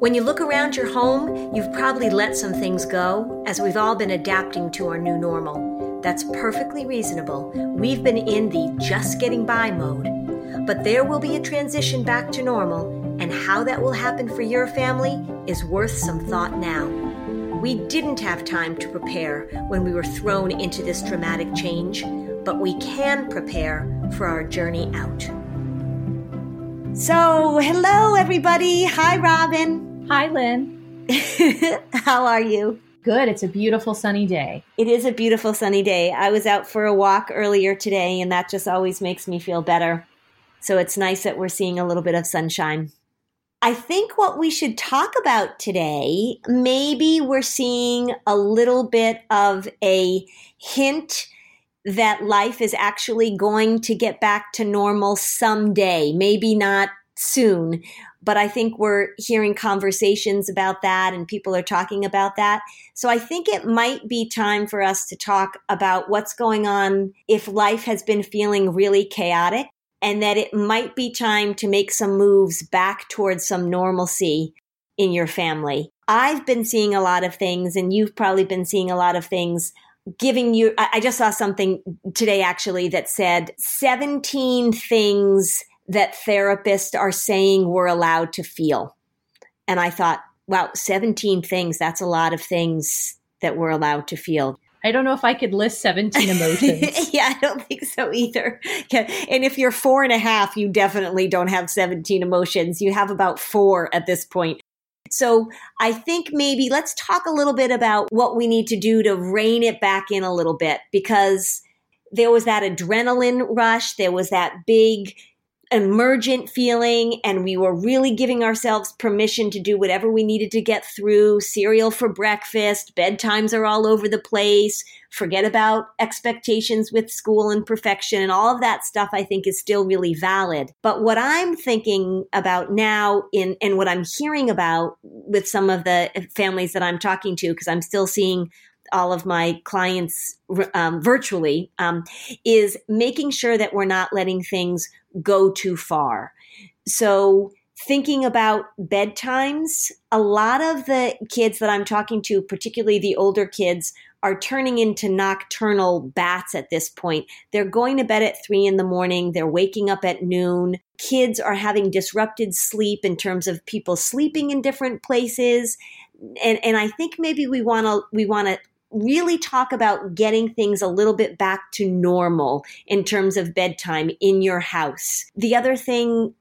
When you look around your home, you've probably let some things go, as we've all been adapting to our new normal. That's perfectly reasonable. We've been in the just getting by mode. But there will be a transition back to normal, and how that will happen for your family is worth some thought now. We didn't have time to prepare when we were thrown into this dramatic change, but we can prepare for our journey out. So, hello, everybody. Hi, Robin. Hi, Lynn. How are you? Good. It's a beautiful sunny day. It is a beautiful sunny day. I was out for a walk earlier today, and that just always makes me feel better. So it's nice that we're seeing a little bit of sunshine. I think what we should talk about today, maybe we're seeing a little bit of a hint that life is actually going to get back to normal someday, maybe not soon but I think we're hearing conversations about that and people are talking about that. So I think it might be time for us to talk about what's going on if life has been feeling really chaotic and that it might be time to make some moves back towards some normalcy in your family. I've been seeing a lot of things and you've probably been seeing a lot of things giving you I just saw something today actually that said 17 things that therapists are saying we're allowed to feel. And I thought, wow, 17 things, that's a lot of things that we're allowed to feel. I don't know if I could list 17 emotions. yeah, I don't think so either. And if you're four and a half, you definitely don't have 17 emotions. You have about four at this point. So I think maybe let's talk a little bit about what we need to do to rein it back in a little bit because there was that adrenaline rush. There was that big emergent feeling and we were really giving ourselves permission to do whatever we needed to get through cereal for breakfast bedtimes are all over the place forget about expectations with school and perfection and all of that stuff i think is still really valid. But what i'm thinking about now in and what i'm hearing about with some of the families that i'm talking to because i'm still seeing all of my clients um, virtually um, is making sure that we're not letting things go too far. So, thinking about bedtimes, a lot of the kids that I'm talking to, particularly the older kids, are turning into nocturnal bats at this point. They're going to bed at three in the morning, they're waking up at noon. Kids are having disrupted sleep in terms of people sleeping in different places. And, and I think maybe we want to we want to really talk about getting things a little bit back to normal in terms of bedtime in your house. The other thing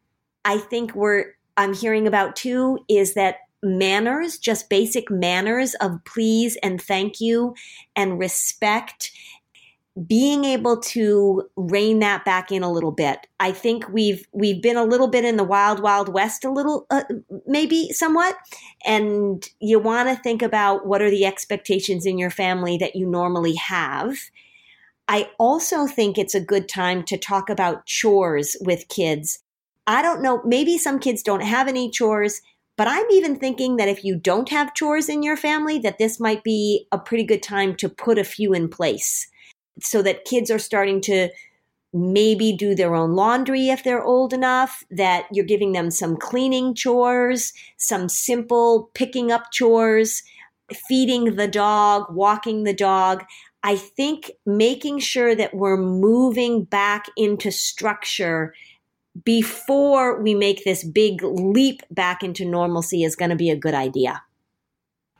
I think we're I'm hearing about too is that manners, just basic manners of please and thank you and respect being able to rein that back in a little bit. I think we've we've been a little bit in the wild wild west a little uh, maybe somewhat and you want to think about what are the expectations in your family that you normally have. I also think it's a good time to talk about chores with kids. I don't know, maybe some kids don't have any chores, but I'm even thinking that if you don't have chores in your family that this might be a pretty good time to put a few in place so that kids are starting to maybe do their own laundry if they're old enough, that you're giving them some cleaning chores, some simple picking up chores, feeding the dog, walking the dog. I think making sure that we're moving back into structure before we make this big leap back into normalcy is going to be a good idea.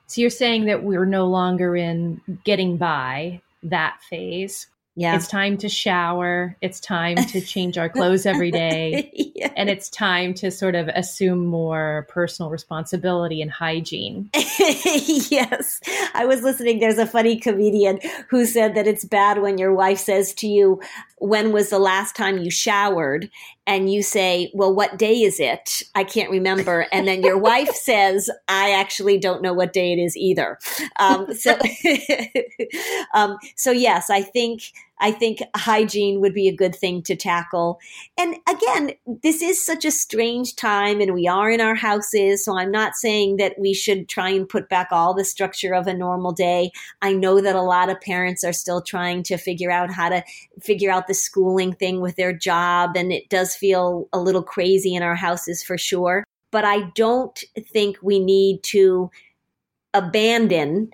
So you're saying that we're no longer in getting by, that phase. Yeah. It's time to shower. It's time to change our clothes every day. yes. And it's time to sort of assume more personal responsibility and hygiene. yes. I was listening. There's a funny comedian who said that it's bad when your wife says to you, When was the last time you showered? And you say, Well, what day is it? I can't remember. And then your wife says, I actually don't know what day it is either. Um, so, um, so yes, I think I think hygiene would be a good thing to tackle. And again, this is such a strange time and we are in our houses. So I'm not saying that we should try and put back all the structure of a normal day. I know that a lot of parents are still trying to figure out how to figure out the schooling thing with their job. And it does feel a little crazy in our houses for sure. But I don't think we need to abandon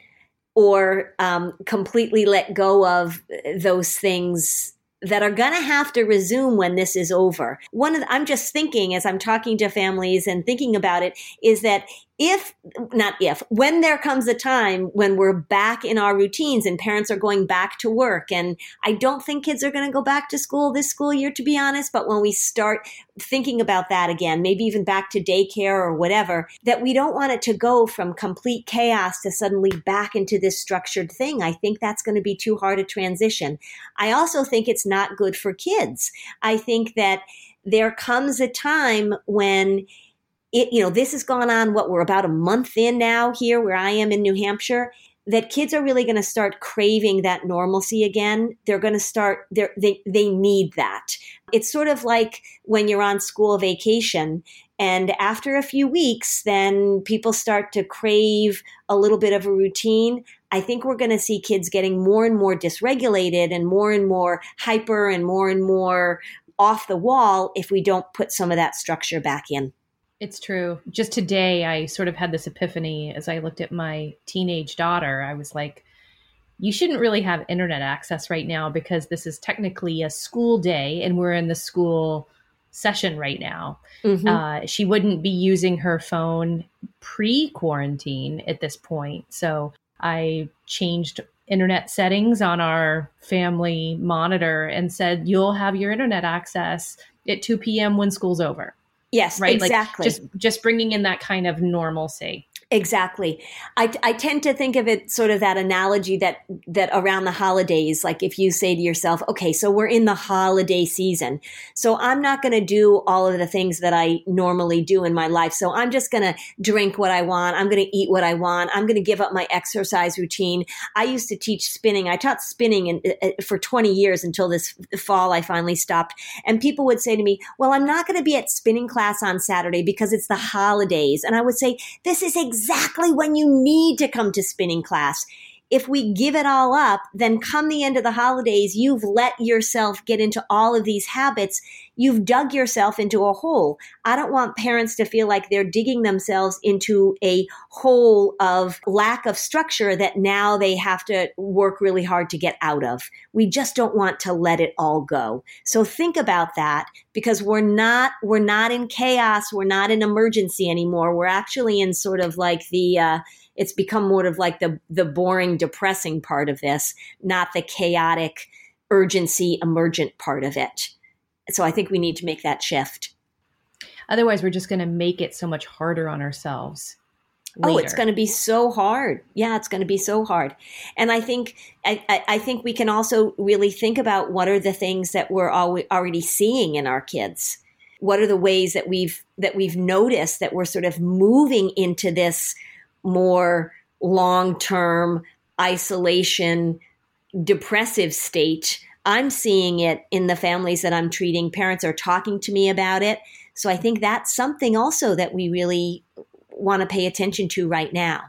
or um, completely let go of those things that are going to have to resume when this is over. One of the, I'm just thinking as I'm talking to families and thinking about it is that if not if when there comes a time when we're back in our routines and parents are going back to work and i don't think kids are going to go back to school this school year to be honest but when we start thinking about that again maybe even back to daycare or whatever that we don't want it to go from complete chaos to suddenly back into this structured thing i think that's going to be too hard a transition. I also think it's not good for kids. I think that there comes a time when it, you know, this has gone on what we're about a month in now here where I am in New Hampshire that kids are really going to start craving that normalcy again. They're going to start, they, they need that. It's sort of like when you're on school vacation and after a few weeks, then people start to crave a little bit of a routine. I think we're going to see kids getting more and more dysregulated and more and more hyper and more and more off the wall if we don't put some of that structure back in. It's true. Just today, I sort of had this epiphany as I looked at my teenage daughter. I was like, you shouldn't really have internet access right now because this is technically a school day and we're in the school session right now. Mm-hmm. Uh, she wouldn't be using her phone pre quarantine at this point. So I changed internet settings on our family monitor and said, you'll have your internet access at 2 p.m. when school's over. Yes, right. Exactly. Like just just bringing in that kind of normalcy. Exactly. I, I tend to think of it sort of that analogy that that around the holidays, like if you say to yourself, okay, so we're in the holiday season. So I'm not going to do all of the things that I normally do in my life. So I'm just going to drink what I want. I'm going to eat what I want. I'm going to give up my exercise routine. I used to teach spinning. I taught spinning in, uh, for 20 years until this fall I finally stopped. And people would say to me, well, I'm not going to be at spinning class on Saturday because it's the holidays. And I would say, this is exactly exactly when you need to come to spinning class. If we give it all up, then come the end of the holidays, you've let yourself get into all of these habits. You've dug yourself into a hole. I don't want parents to feel like they're digging themselves into a hole of lack of structure that now they have to work really hard to get out of. We just don't want to let it all go. So think about that because we're not we're not in chaos, we're not in emergency anymore. We're actually in sort of like the uh, it's become more of like the the boring, depressing part of this, not the chaotic, urgency, emergent part of it. So I think we need to make that shift. Otherwise, we're just going to make it so much harder on ourselves. Later. Oh, it's going to be so hard. Yeah, it's going to be so hard. And I think I, I, think we can also really think about what are the things that we're already seeing in our kids. What are the ways that we've that we've noticed that we're sort of moving into this more long term isolation, depressive state. I'm seeing it in the families that I'm treating. Parents are talking to me about it. So I think that's something also that we really want to pay attention to right now.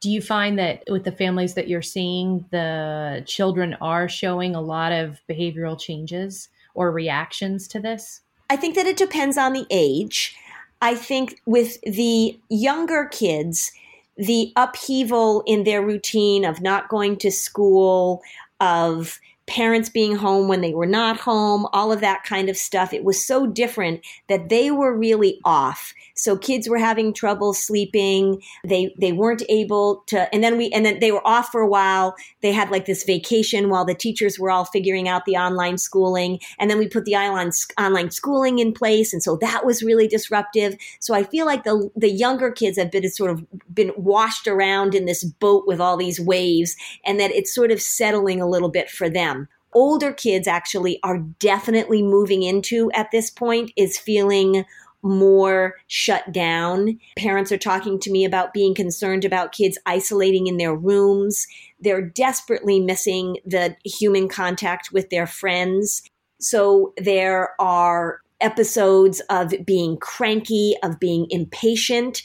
Do you find that with the families that you're seeing, the children are showing a lot of behavioral changes or reactions to this? I think that it depends on the age. I think with the younger kids, the upheaval in their routine of not going to school, of parents being home when they were not home, all of that kind of stuff. It was so different that they were really off. So kids were having trouble sleeping. They they weren't able to and then we and then they were off for a while. They had like this vacation while the teachers were all figuring out the online schooling and then we put the online online schooling in place and so that was really disruptive. So I feel like the the younger kids have been sort of been washed around in this boat with all these waves and that it's sort of settling a little bit for them older kids actually are definitely moving into at this point is feeling more shut down. Parents are talking to me about being concerned about kids isolating in their rooms. They're desperately missing the human contact with their friends. So there are episodes of being cranky, of being impatient.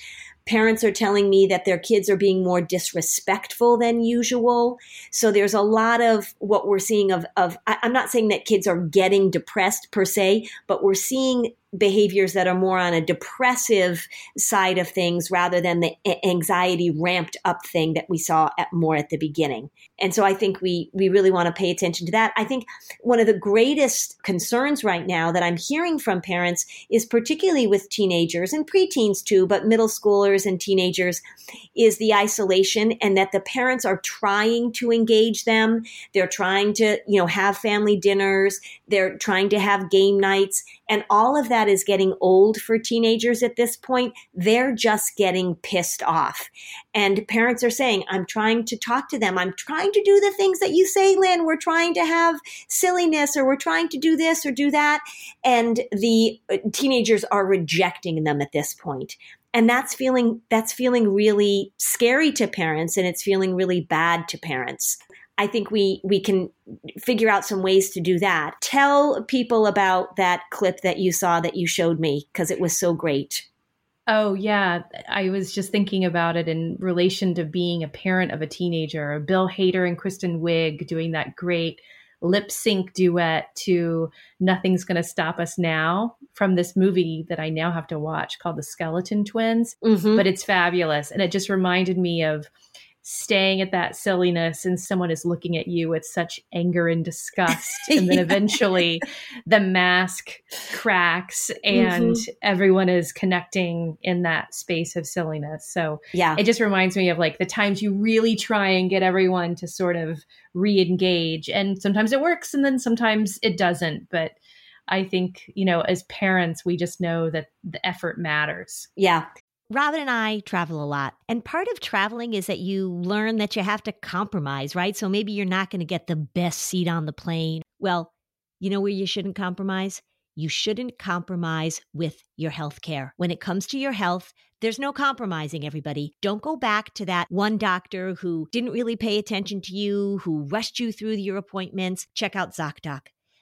Parents are telling me that their kids are being more disrespectful than usual. So there's a lot of what we're seeing of, of I'm not saying that kids are getting depressed per se, but we're seeing behaviors that are more on a depressive side of things rather than the anxiety ramped up thing that we saw at more at the beginning. And so I think we we really want to pay attention to that. I think one of the greatest concerns right now that I'm hearing from parents is particularly with teenagers and preteens too, but middle schoolers and teenagers is the isolation and that the parents are trying to engage them. They're trying to, you know, have family dinners, they're trying to have game nights and all of that is getting old for teenagers at this point. They're just getting pissed off. And parents are saying, I'm trying to talk to them. I'm trying to do the things that you say, Lynn. We're trying to have silliness or we're trying to do this or do that. And the uh, teenagers are rejecting them at this point and that's feeling that's feeling really scary to parents and it's feeling really bad to parents I think we we can figure out some ways to do that. Tell people about that clip that you saw that you showed me because it was so great. Oh yeah, I was just thinking about it in relation to being a parent of a teenager. Bill Hader and Kristen Wiig doing that great lip sync duet to Nothing's Gonna Stop Us Now from this movie that I now have to watch called The Skeleton Twins. Mm-hmm. But it's fabulous. And it just reminded me of staying at that silliness and someone is looking at you with such anger and disgust and then yeah. eventually the mask cracks and mm-hmm. everyone is connecting in that space of silliness so yeah it just reminds me of like the times you really try and get everyone to sort of re-engage and sometimes it works and then sometimes it doesn't but I think, you know, as parents, we just know that the effort matters. Yeah. Robin and I travel a lot. And part of traveling is that you learn that you have to compromise, right? So maybe you're not going to get the best seat on the plane. Well, you know where you shouldn't compromise? You shouldn't compromise with your health care. When it comes to your health, there's no compromising, everybody. Don't go back to that one doctor who didn't really pay attention to you, who rushed you through your appointments. Check out ZocDoc.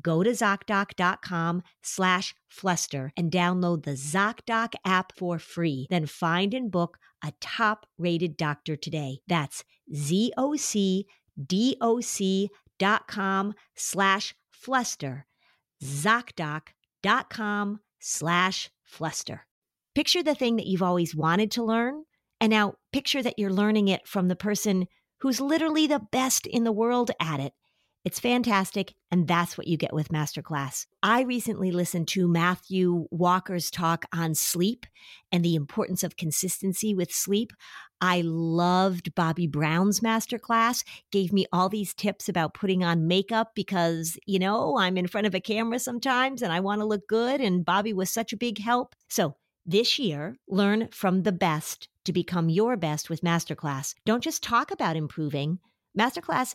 go to ZocDoc.com slash Fluster and download the ZocDoc app for free. Then find and book a top rated doctor today. That's ZocDoc.com slash Fluster. ZocDoc.com slash Fluster. Picture the thing that you've always wanted to learn, and now picture that you're learning it from the person who's literally the best in the world at it. It's fantastic, and that's what you get with Masterclass. I recently listened to Matthew Walker's talk on sleep and the importance of consistency with sleep. I loved Bobbi Brown's masterclass, gave me all these tips about putting on makeup because, you know, I'm in front of a camera sometimes and I want to look good. And Bobbi was such a big help. So this year, learn from the best to become your best with Masterclass. Don't just talk about improving Masterclass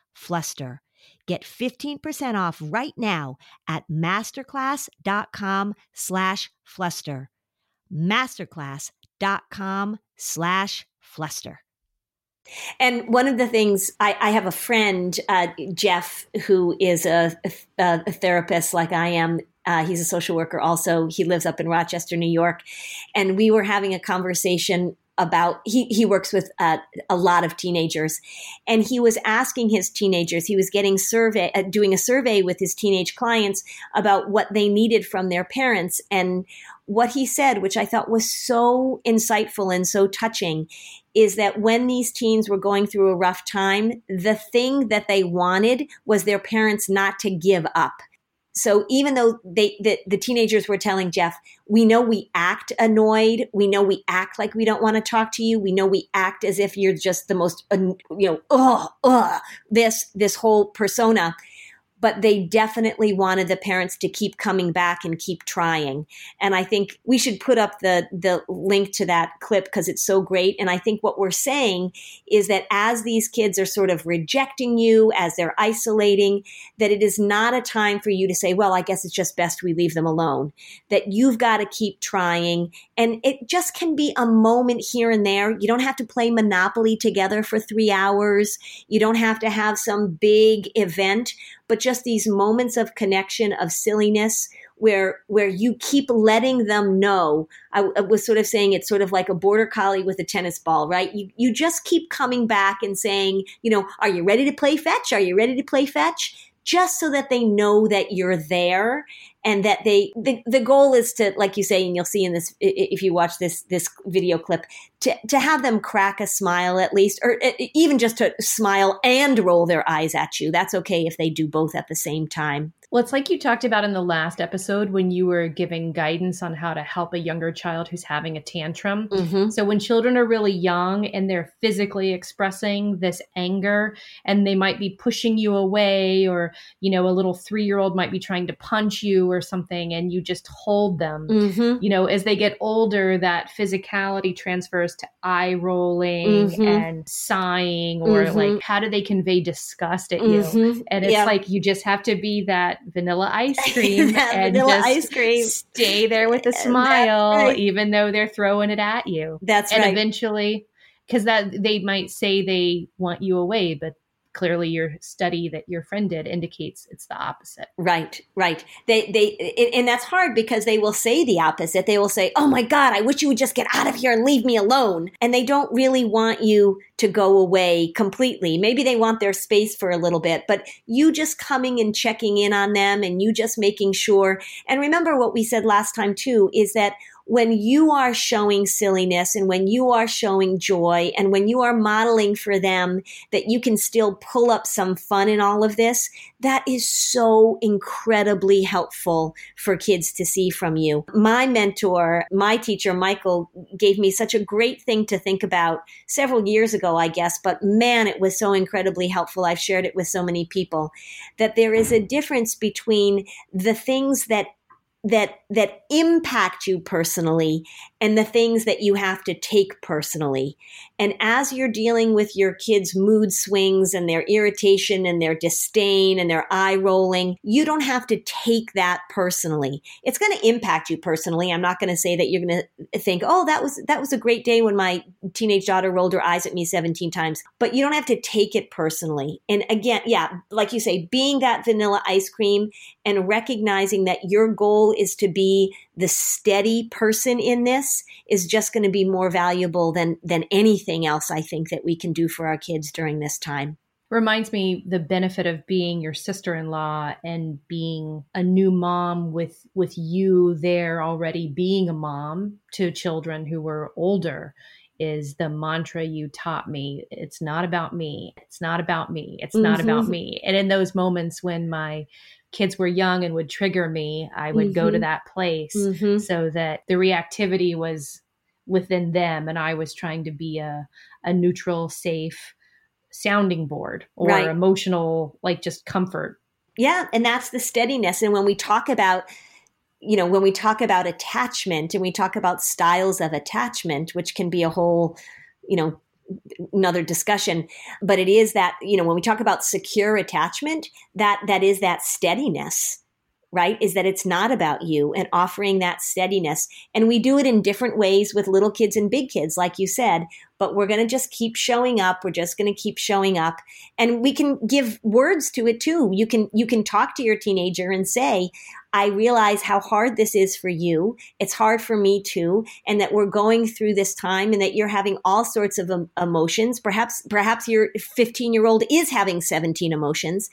fluster. Get 15% off right now at masterclass.com slash fluster. Masterclass.com slash fluster. And one of the things I, I have a friend, uh, Jeff, who is a, a, a, therapist like I am. Uh, he's a social worker also. He lives up in Rochester, New York. And we were having a conversation about he he works with uh, a lot of teenagers. And he was asking his teenagers he was getting survey uh, doing a survey with his teenage clients about what they needed from their parents. And what he said which i thought was so insightful and so touching is that when these teens were going through a rough time the thing that they wanted was their parents not to give up so even though they the, the teenagers were telling jeff we know we act annoyed. We know we act like we don't want to talk to you. We know we act as if you're just the most you know oh oh this this whole persona but they definitely wanted the parents to keep coming back and keep trying. And I think we should put up the the link to that clip because it's so great. And I think what we're saying is that as these kids are sort of rejecting you, as they're isolating, that it is not a time for you to say, well, I guess it's just best we leave them alone. That you've got to keep trying. And it just can be a moment here and there. You don't have to play Monopoly together for three hours. You don't have to have some big event but just these moments of connection of silliness where where you keep letting them know. I, I, was sort of saying it's sort of like a border collie with a tennis ball right? You you just keep coming back and saying you know are you ready to play fetch? Are you ready to play fetch just so that they know that you're there and that they the, the goal is to like you say and you'll see in this if you watch this this video clip to to have them crack a smile at least or even just to smile and roll their eyes at you. That's okay if they do both at the same time well, it's like you talked about in the last episode when you were giving guidance on how to help a younger child who's having a tantrum. Mm-hmm. So, when children are really young and they're physically expressing this anger and they might be pushing you away, or, you know, a little three year old might be trying to punch you or something, and you just hold them. Mm-hmm. You know, as they get older, that physicality transfers to eye rolling mm-hmm. and sighing, or like, mm-hmm. how do they convey disgust at you? Mm-hmm. And it's yeah. like you just have to be that vanilla ice cream and vanilla ice cream. stay there with a smile, right. even though they're throwing it at you. That's and right. eventually, because that they might say they want you away, but clearly your study that your friend did indicates it's the opposite. Right right. They they and that's hard because they will say the opposite. They will say oh my god i wish you would just get out of here and leave me alone. And they don't really want you to go away completely. Maybe they want their space for a little bit but you just coming and checking in on them and you just making sure. And remember what we said last time too is that when you are showing silliness and when you are showing joy and when you are modeling for them that you can still pull up some fun in all of this, that is so incredibly helpful for kids to see from you. My mentor, my teacher, Michael, gave me such a great thing to think about several years ago, I guess, but man, it was so incredibly helpful. I've shared it with so many people that there is a difference between the things that that that impact you personally and the things that you have to take personally. And as you're dealing with your kids mood swings and their irritation and their disdain and their eye rolling you don't have to take that personally. It's going to impact you personally. I'm not going to say that you're going to think oh that was that was a great day when my teenage daughter rolled her eyes at me 17 times. But you don't have to take it personally. And again yeah like you say being that vanilla ice cream and recognizing that your goal is to be the steady person in this is just going to be more valuable than than anything else I think that we can do for our kids during this time. Reminds me the benefit of being your sister-in-law and being a new mom with with you there already being a mom to children who were older is the mantra you taught me. It's not about me. It's not about me. It's not mm-hmm. about me. And in those moments when my kids were young and would trigger me, I would mm-hmm. go to mm-hmm. that place mm-hmm. so that the reactivity was within them and I was trying to be a, a neutral, safe sounding board or right. emotional, like just comfort. Yeah. And that's the steadiness. And when we talk about, you know, when we talk about attachment and we talk about styles of attachment, which can be a whole, you know, another discussion but it is that you know when we talk about secure attachment that that is that steadiness right? Is that it's not about you and offering that steadiness. And we do it in different ways with little kids and big kids like you said but we're going to just keep showing up. We're just going to keep showing up. And we can give words to it too. You can you can talk to your teenager and say i realize how hard this is for you. It's hard for me too and that we're going through this time and that you're having all sorts of emotions. Perhaps perhaps your 15 year old is having 17 emotions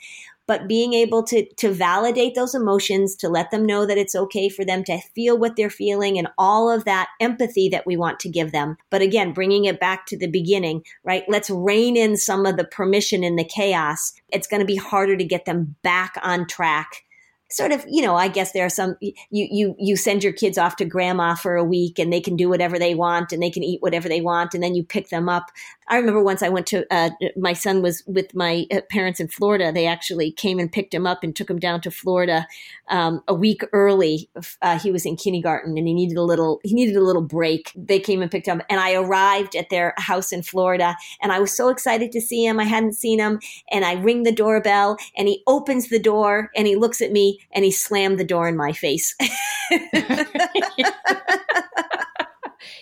but being able to to validate those emotions to let them know that it's okay for them to feel what they're feeling and all of that empathy that we want to give them. But again bringing it back to the beginning right? Let's rein in some of the permission in the chaos. It's going to be harder to get them back on track. Sort of, you know, I guess there are some you you you send your kids off to grandma for a week and they can do whatever they want and they can eat whatever they want and then you pick them up. I remember once I went to uh, my son was with my uh, parents in Florida. They actually came and picked him up and took him down to Florida um, a week early. Uh, he was in kindergarten and he needed a little he needed a little break. They came and picked him up and I arrived at their house in Florida and I was so excited to see him. I hadn't seen him and I ring the doorbell and he opens the door and he looks at me and he slammed the door in my face.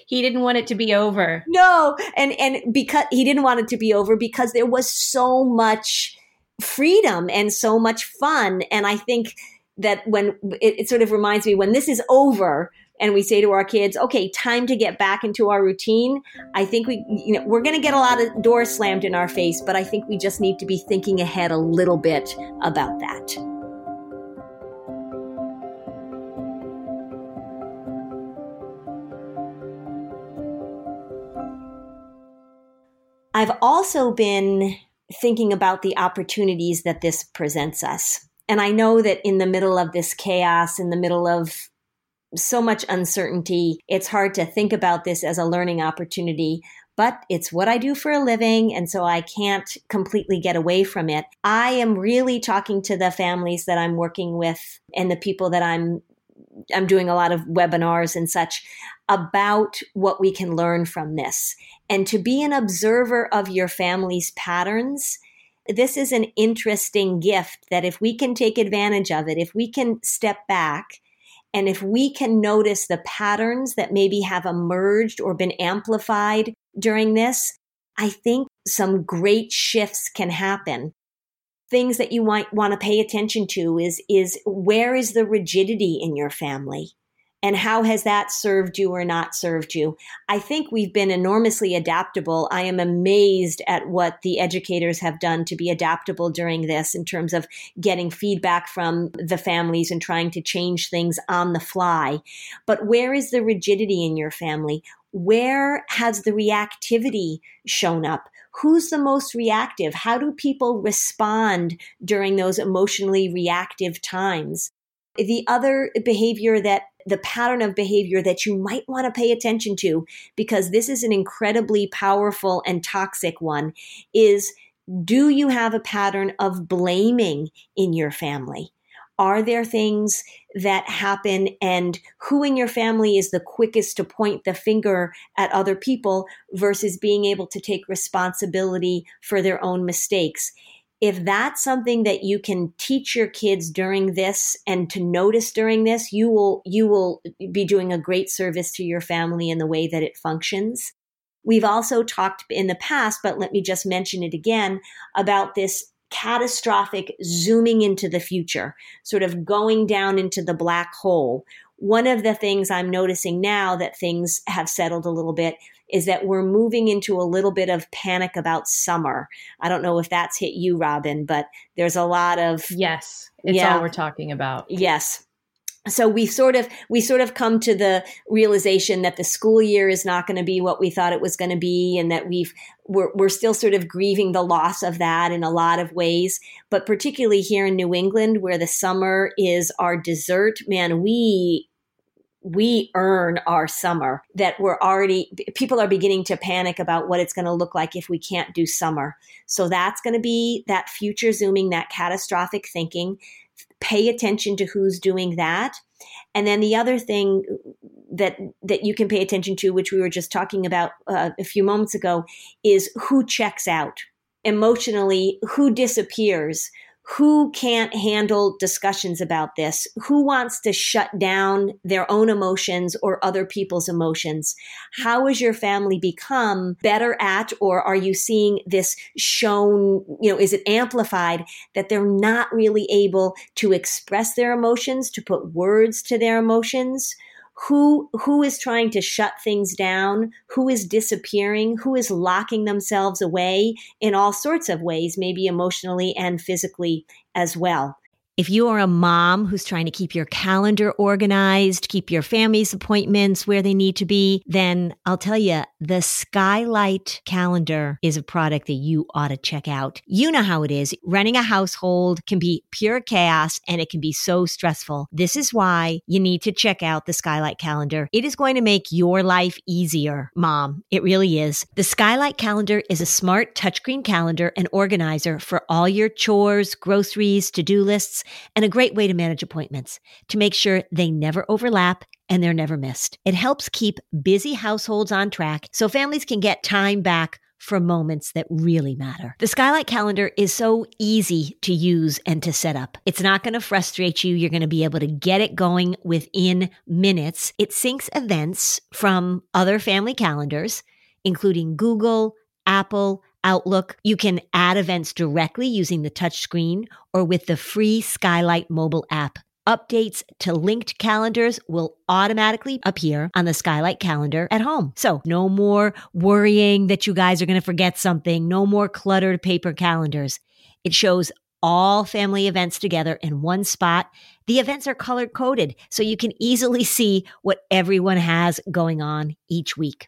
he didn't want it to be over. No, and and because he didn't want it to be over because there was so much freedom and so much fun and I think that when it, it sort of reminds me when this is over and we say to our kids, okay, time to get back into our routine. I think we, you know, we're going to get a lot of doors slammed in our face, but I think we just need to be thinking ahead a little bit about that. I've also been thinking about the opportunities that this presents us. And I know that in the middle of this chaos, in the middle of so much uncertainty, it's hard to think about this as a learning opportunity, but it's what I do for a living. And so I can't completely get away from it. I am really talking to the families that I'm working with and the people that I'm I'm doing a lot of webinars and such about what we can learn from this. And to be an observer of your family's patterns, this is an interesting gift that if we can take advantage of it, if we can step back, and if we can notice the patterns that maybe have emerged or been amplified during this, I think some great shifts can happen things that you might want to pay attention to is is where is the rigidity in your family? And how has that served you or not served you? I think we've been enormously adaptable. I am amazed at what the educators have done to be adaptable during this in terms of getting feedback from the families and trying to change things on the fly. But where is the rigidity in your family? Where has the reactivity shown up who's the most reactive? How do people respond during those emotionally reactive times? The other behavior that the pattern of behavior that you might want to pay attention to, because this is an incredibly powerful and toxic one, is do you have a pattern of blaming in your family? Are there things that happen and who in your family is the quickest to point the finger at other people versus being able to take responsibility for their own mistakes? if that's something that you can teach your kids during this and to notice during this you will you will be doing a great service to your family in the way that it functions we've also talked in the past but let me just mention it again about this catastrophic zooming into the future sort of going down into the black hole one of the things i'm noticing now that things have settled a little bit is that we're moving into a little bit of panic about summer. I don't know if that's hit you, Robin, but there's a lot of yes, it's yeah, all we're talking about. Yes. So we sort of we sort of come to the realization that the school year is not going to be what we thought it was going to be, and that we've we're, we're still sort of grieving the loss of that in a lot of ways. But particularly here in New England, where the summer is our dessert, man, we we earn our summer. That we're already people are beginning to panic about what it's going to look like if we can't do summer. So that's going to be that future zooming that catastrophic thinking pay attention to who's doing that. And then the other thing that that you can pay attention to which we were just talking about uh, a few moments ago is who checks out. Emotionally who disappears who can't handle discussions about this? Who wants to shut down their own emotions or other people's emotions? How has your family become better at, or are you seeing this shown, you know, is it amplified that they're not really able to express their emotions, to put words to their emotions? Who who is trying to shut things down who is disappearing who is locking themselves away in all sorts of ways maybe emotionally and physically as well. If you are a mom who's trying to keep your calendar organized, keep your family's appointments where they need to be, then I'll tell you, the Skylight calendar is a product that you ought to check out. You know how it is. Running a household can be pure chaos and it can be so stressful. This is why you need to check out the Skylight calendar. It is going to make your life easier, mom. It really is. The Skylight calendar is a smart touchscreen calendar and organizer for all your chores, groceries, to-do lists, and a great way to manage appointments to make sure they never overlap and they're never missed. It helps keep busy households on track so families can get time back for moments that really matter. The Skylight calendar is so easy to use and to set up. It's not going to frustrate you. You're going to be able to get it going within minutes. It syncs events from other family calendars, including Google, Apple, Outlook. You can add events directly using the touchscreen or with the free Skylight mobile app. Updates to linked calendars will automatically appear on the Skylight calendar at home. So, no more worrying that you guys are going to forget something, no more cluttered paper calendars. It shows all family events together in one spot. The events are color coded so you can easily see what everyone has going on each week.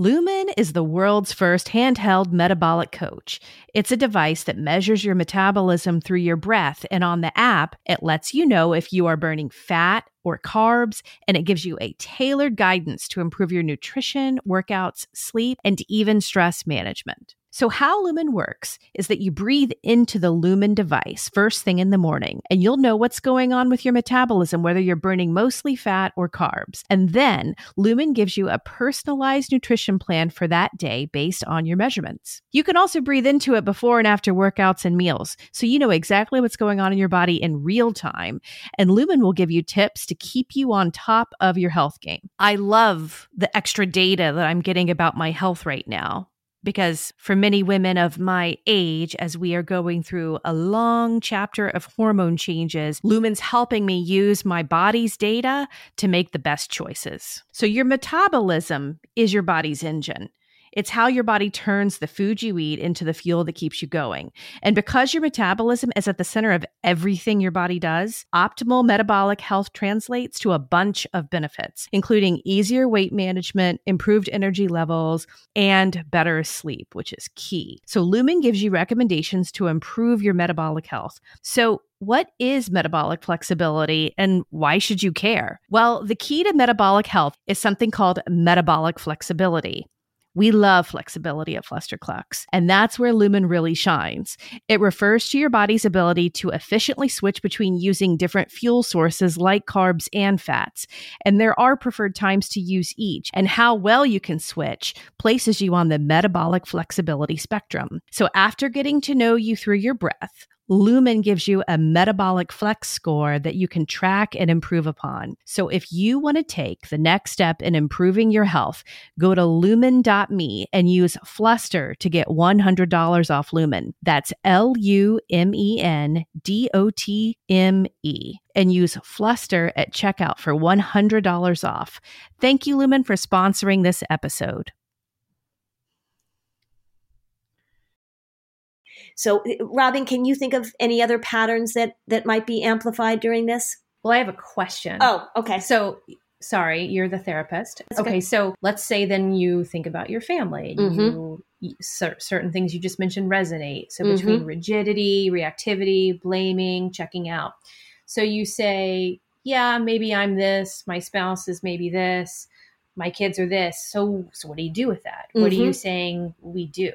Lumen is the world's first handheld metabolic coach. It's a device that measures your metabolism through your breath, and on the app, it lets you know if you are burning fat or carbs, and it gives you a tailored guidance to improve your nutrition, workouts, sleep, and even stress management. So, how Lumen works is that you breathe into the Lumen device first thing in the morning, and you'll know what's going on with your metabolism, whether you're burning mostly fat or carbs. And then Lumen gives you a personalized nutrition plan for that day based on your measurements. You can also breathe into it before and after workouts and meals, so you know exactly what's going on in your body in real time. And Lumen will give you tips to keep you on top of your health game. I love the extra data that I'm getting about my health right now because for many women of my age, as we are going through a long chapter of hormone changes, Lumen's helping me use my body's data to make the best choices. So, your metabolism is your body's engine. It's how your body turns the food you eat into the fuel that keeps you going. And because your metabolism is at the center of everything your body does, optimal metabolic health translates to a bunch of benefits, including easier weight management, improved energy levels, and better sleep, which is key. So, Lumen gives you recommendations to improve your metabolic health. So, what is metabolic flexibility and why should you care? Well, the key to metabolic health is something called metabolic flexibility. We love flexibility at Flusterclux, and that's where Lumen really shines. It refers to your body's ability to efficiently switch between using different fuel sources like carbs and fats. And there are preferred times to use each, and how well you can switch places you on the metabolic flexibility spectrum. So after getting to know you through your breath, Lumen gives you a metabolic flex score that you can track and improve upon. So if you want to take the next step in improving your health, go to lumen.me and use Fluster to get $100 off Lumen. That's L U M E N D O T M E. And use Fluster at checkout for $100 off. Thank you, Lumen, for sponsoring this episode. So, eh, Robin, can you think of any other patterns that that might be amplified during this? Well, I have a question. Oh, okay. So, sorry, you're the therapist. That's okay, so let's say then you think about your family. Mm-hmm. You, certain things you just mentioned resonate. So, between mm-hmm. rigidity, reactivity, blaming, checking out. So you say, yeah, maybe I'm this. My spouse is maybe this. My kids are this. So, so what do you do with that? Mm-hmm. What are you mm-hmm. saying we do?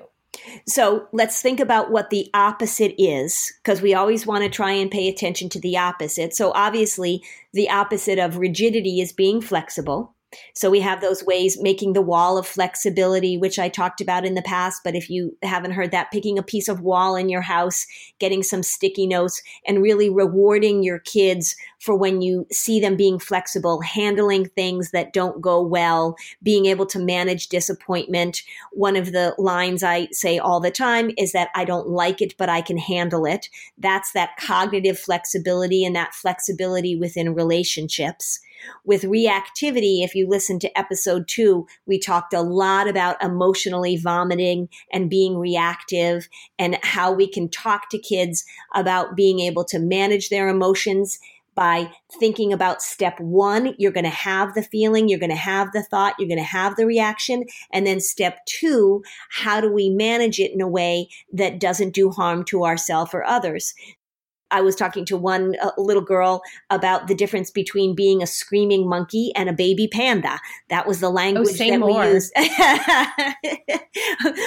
So let's think about what the opposite is, because we always want to try and pay attention to the opposite. So obviously, the opposite of rigidity is being flexible. So we have those ways making the wall of flexibility, which I talked about in the past. But if you haven't heard that, picking a piece of wall in your house, getting some sticky notes, and really rewarding your kids for when you see them being flexible, handling things that don't go well, being able to manage disappointment. One of the lines I say all the time is that I don't like it, but I can handle it. That's that cognitive flexibility and that flexibility within relationships. With reactivity, if you listen to episode two, we talked a lot about emotionally vomiting and being reactive and how we can talk to kids about being able to manage their emotions by thinking about step one, you're going to have the feeling, you're going to have the thought, you're going to have the reaction. And then step two, how do we manage it in a way that doesn't do harm to ourselves or others? I was talking to one uh, little girl about the difference between being a screaming monkey and a baby panda. That was the language oh, that more. we used.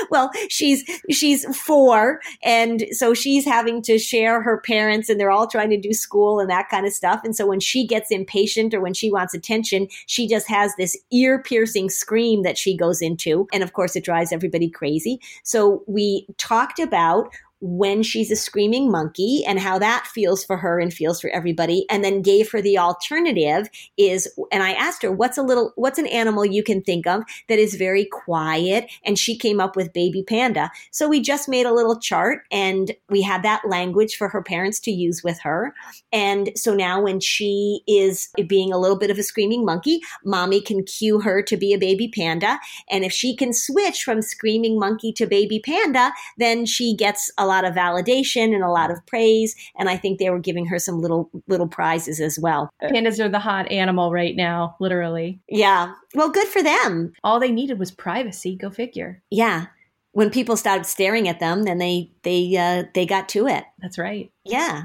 well, she's she's four, and so she's having to share her parents, and they're all trying to do school and that kind of stuff. And so when she gets impatient or when she wants attention, she just has this ear piercing scream that she goes into, and of course, it drives everybody crazy. So we talked about when she's a screaming monkey and how that feels for her and feels for everybody and then gave her the alternative is and I asked her what's a little what's an animal you can think of that is very quiet? And she came up with baby panda. So we just made a little chart and we had that language for her parents to use with her. And so now when she is being a little bit of a screaming monkey mommy can cue her to be a baby panda. And if she can switch from screaming monkey to baby panda then she gets a lot of validation and a lot of praise. And I think they were giving her some little little prizes as well. Pandas are the hot animal right now, literally. Yeah. Well, good for them. All they needed was privacy. Go figure. Yeah. When people started staring at them, then they they uh, they got to it. That's right. Yeah.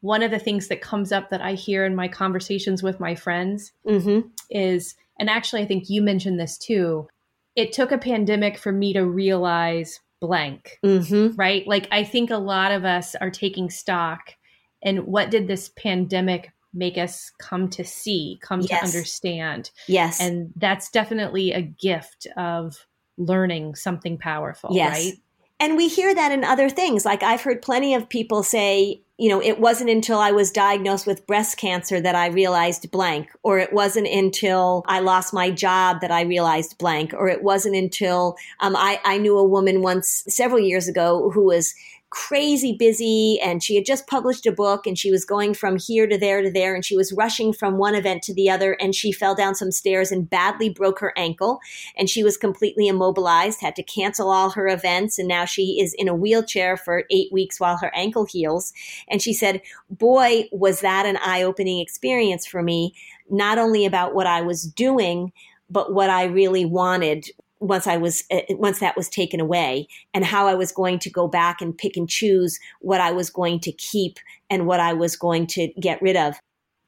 One of the things that comes up that I hear in my conversations with my friends mm-hmm. is, and actually, I think you mentioned this too. It took a pandemic for me to realize blank, mm-hmm. right? Like, I think a lot of us are taking stock and what did this pandemic make us come to see, come yes. to understand? Yes. And that's definitely a gift of learning something powerful, yes. right? And we hear that in other things. Like I've heard plenty of people say, you know, it wasn't until I was diagnosed with breast cancer that I realized blank, or it wasn't until I lost my job that I realized blank, or it wasn't until um, I, I knew a woman once several years ago who was crazy busy and she had just published a book and she was going from here to there to there and she was rushing from one event to the other and she fell down some stairs and badly broke her ankle and she was completely immobilized had to cancel all her events and now she is in a wheelchair for 8 weeks while her ankle heals. And she said boy was that an eye-opening experience for me not only about what I was doing but what I really wanted once I was uh, once that was taken away and how I was going to go back and pick and choose what I was going to keep and what I was going to get rid of.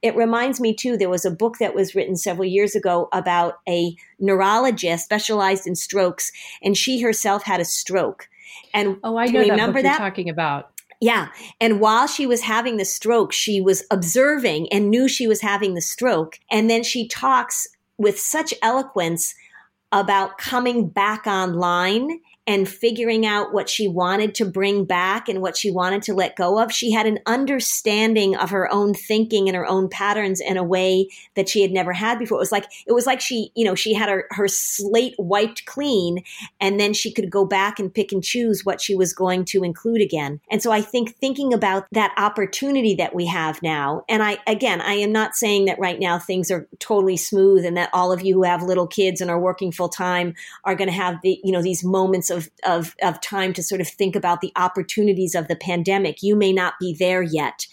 It reminds me too there was a book that was written several years ago about a neurologist specialized in strokes and she herself had a stroke. And Oh, I know remember that, that? talking about. Yeah. And while she was having the stroke, she was observing and knew she was having the stroke. And then she talks with such eloquence about coming back online and figuring out what she wanted to bring back and what she wanted to let go of. She had an understanding of her own thinking and her own patterns in a way that she had never had before. It was like it was like she, you know, she had her, her slate wiped clean and then she could go back and pick and choose what she was going to include again. And so I think thinking about that opportunity that we have now, and I again, I am not saying that right now things are totally smooth and that all of you who have little kids and are working full time are going to have the, you know, these moments of of, of, of time to sort of think about the opportunities of the pandemic. You may not be there yet.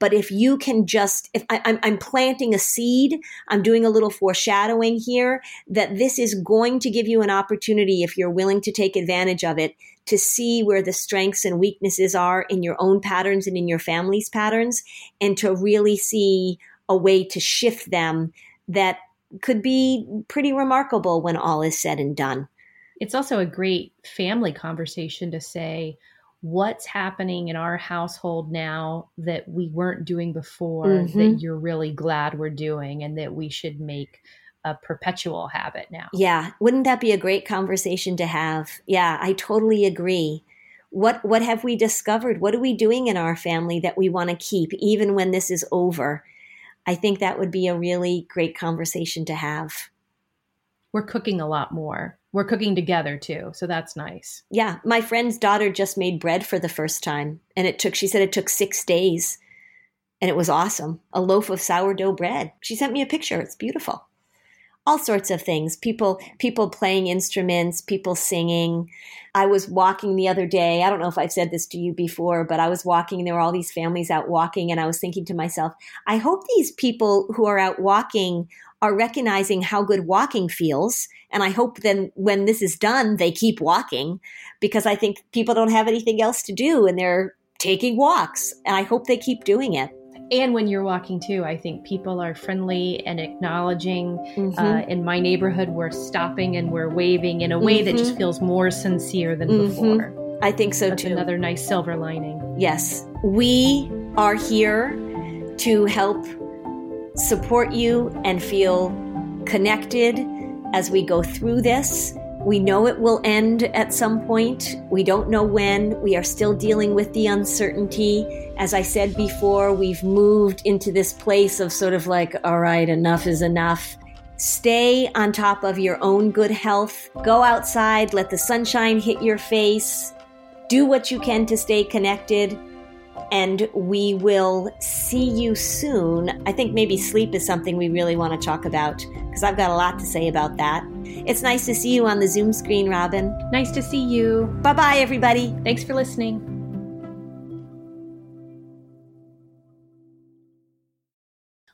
But if you can just, if I, I'm, I'm planting a seed, I'm doing a little foreshadowing here that this is going to give you an opportunity, if you're willing to take advantage of it, to see where the strengths and weaknesses are in your own patterns and in your family's patterns, and to really see a way to shift them that could be pretty remarkable when all is said and done it's also a great family conversation to say what's happening in our household now that we weren't doing before mm-hmm. that you're really glad we're doing and that we should make a perpetual habit now. Yeah, wouldn't that be a great conversation to have? Yeah, I totally agree. What what have we discovered? What are we doing in our family that we want to keep even when this is over? I think that would be a really great conversation to have. We're cooking a lot more. We're cooking together too so that's nice. Yeah my friend's daughter just made bread for the first time and it took she said it took six days and it was awesome a loaf of sourdough bread. She sent me a picture it's beautiful. All sorts of things people people playing instruments people singing. I was walking the other day i don't know if i've said this to you before but i was walking and there were all these families out walking and i was thinking to myself i hope these people who are out walking are recognizing how good walking feels. And I hope then when this is done, they keep walking because I think people don't have anything else to do and they're taking walks. And I hope they keep doing it. And when you're walking too, I think people are friendly and acknowledging. Mm-hmm. Uh, in my neighborhood, we're stopping and we're waving in a way mm-hmm. that just mm-hmm. feels more sincere than mm-hmm. before. I think so That's too. Another nice silver lining. Yes. We are here to help support you and feel connected as we go through this. We know it will end at some point. We don't know when. We are still dealing with the uncertainty. As I said before, we've moved into this place of sort of like, all right, enough is enough. Stay on top of your own good health. Go outside, let the sunshine hit your face. Do what you can to stay connected and we will see you soon. I think maybe sleep is something we really want to talk about because I've got a lot to say about that. It's nice to see you on the Zoom screen, Robin. Nice to see you. Bye bye, everybody. Thanks for listening.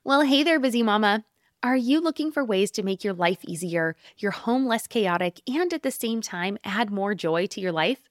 Well, hey there, busy mama. Are you looking for ways to make your life easier, your home less chaotic, and at the same time add more joy to your life?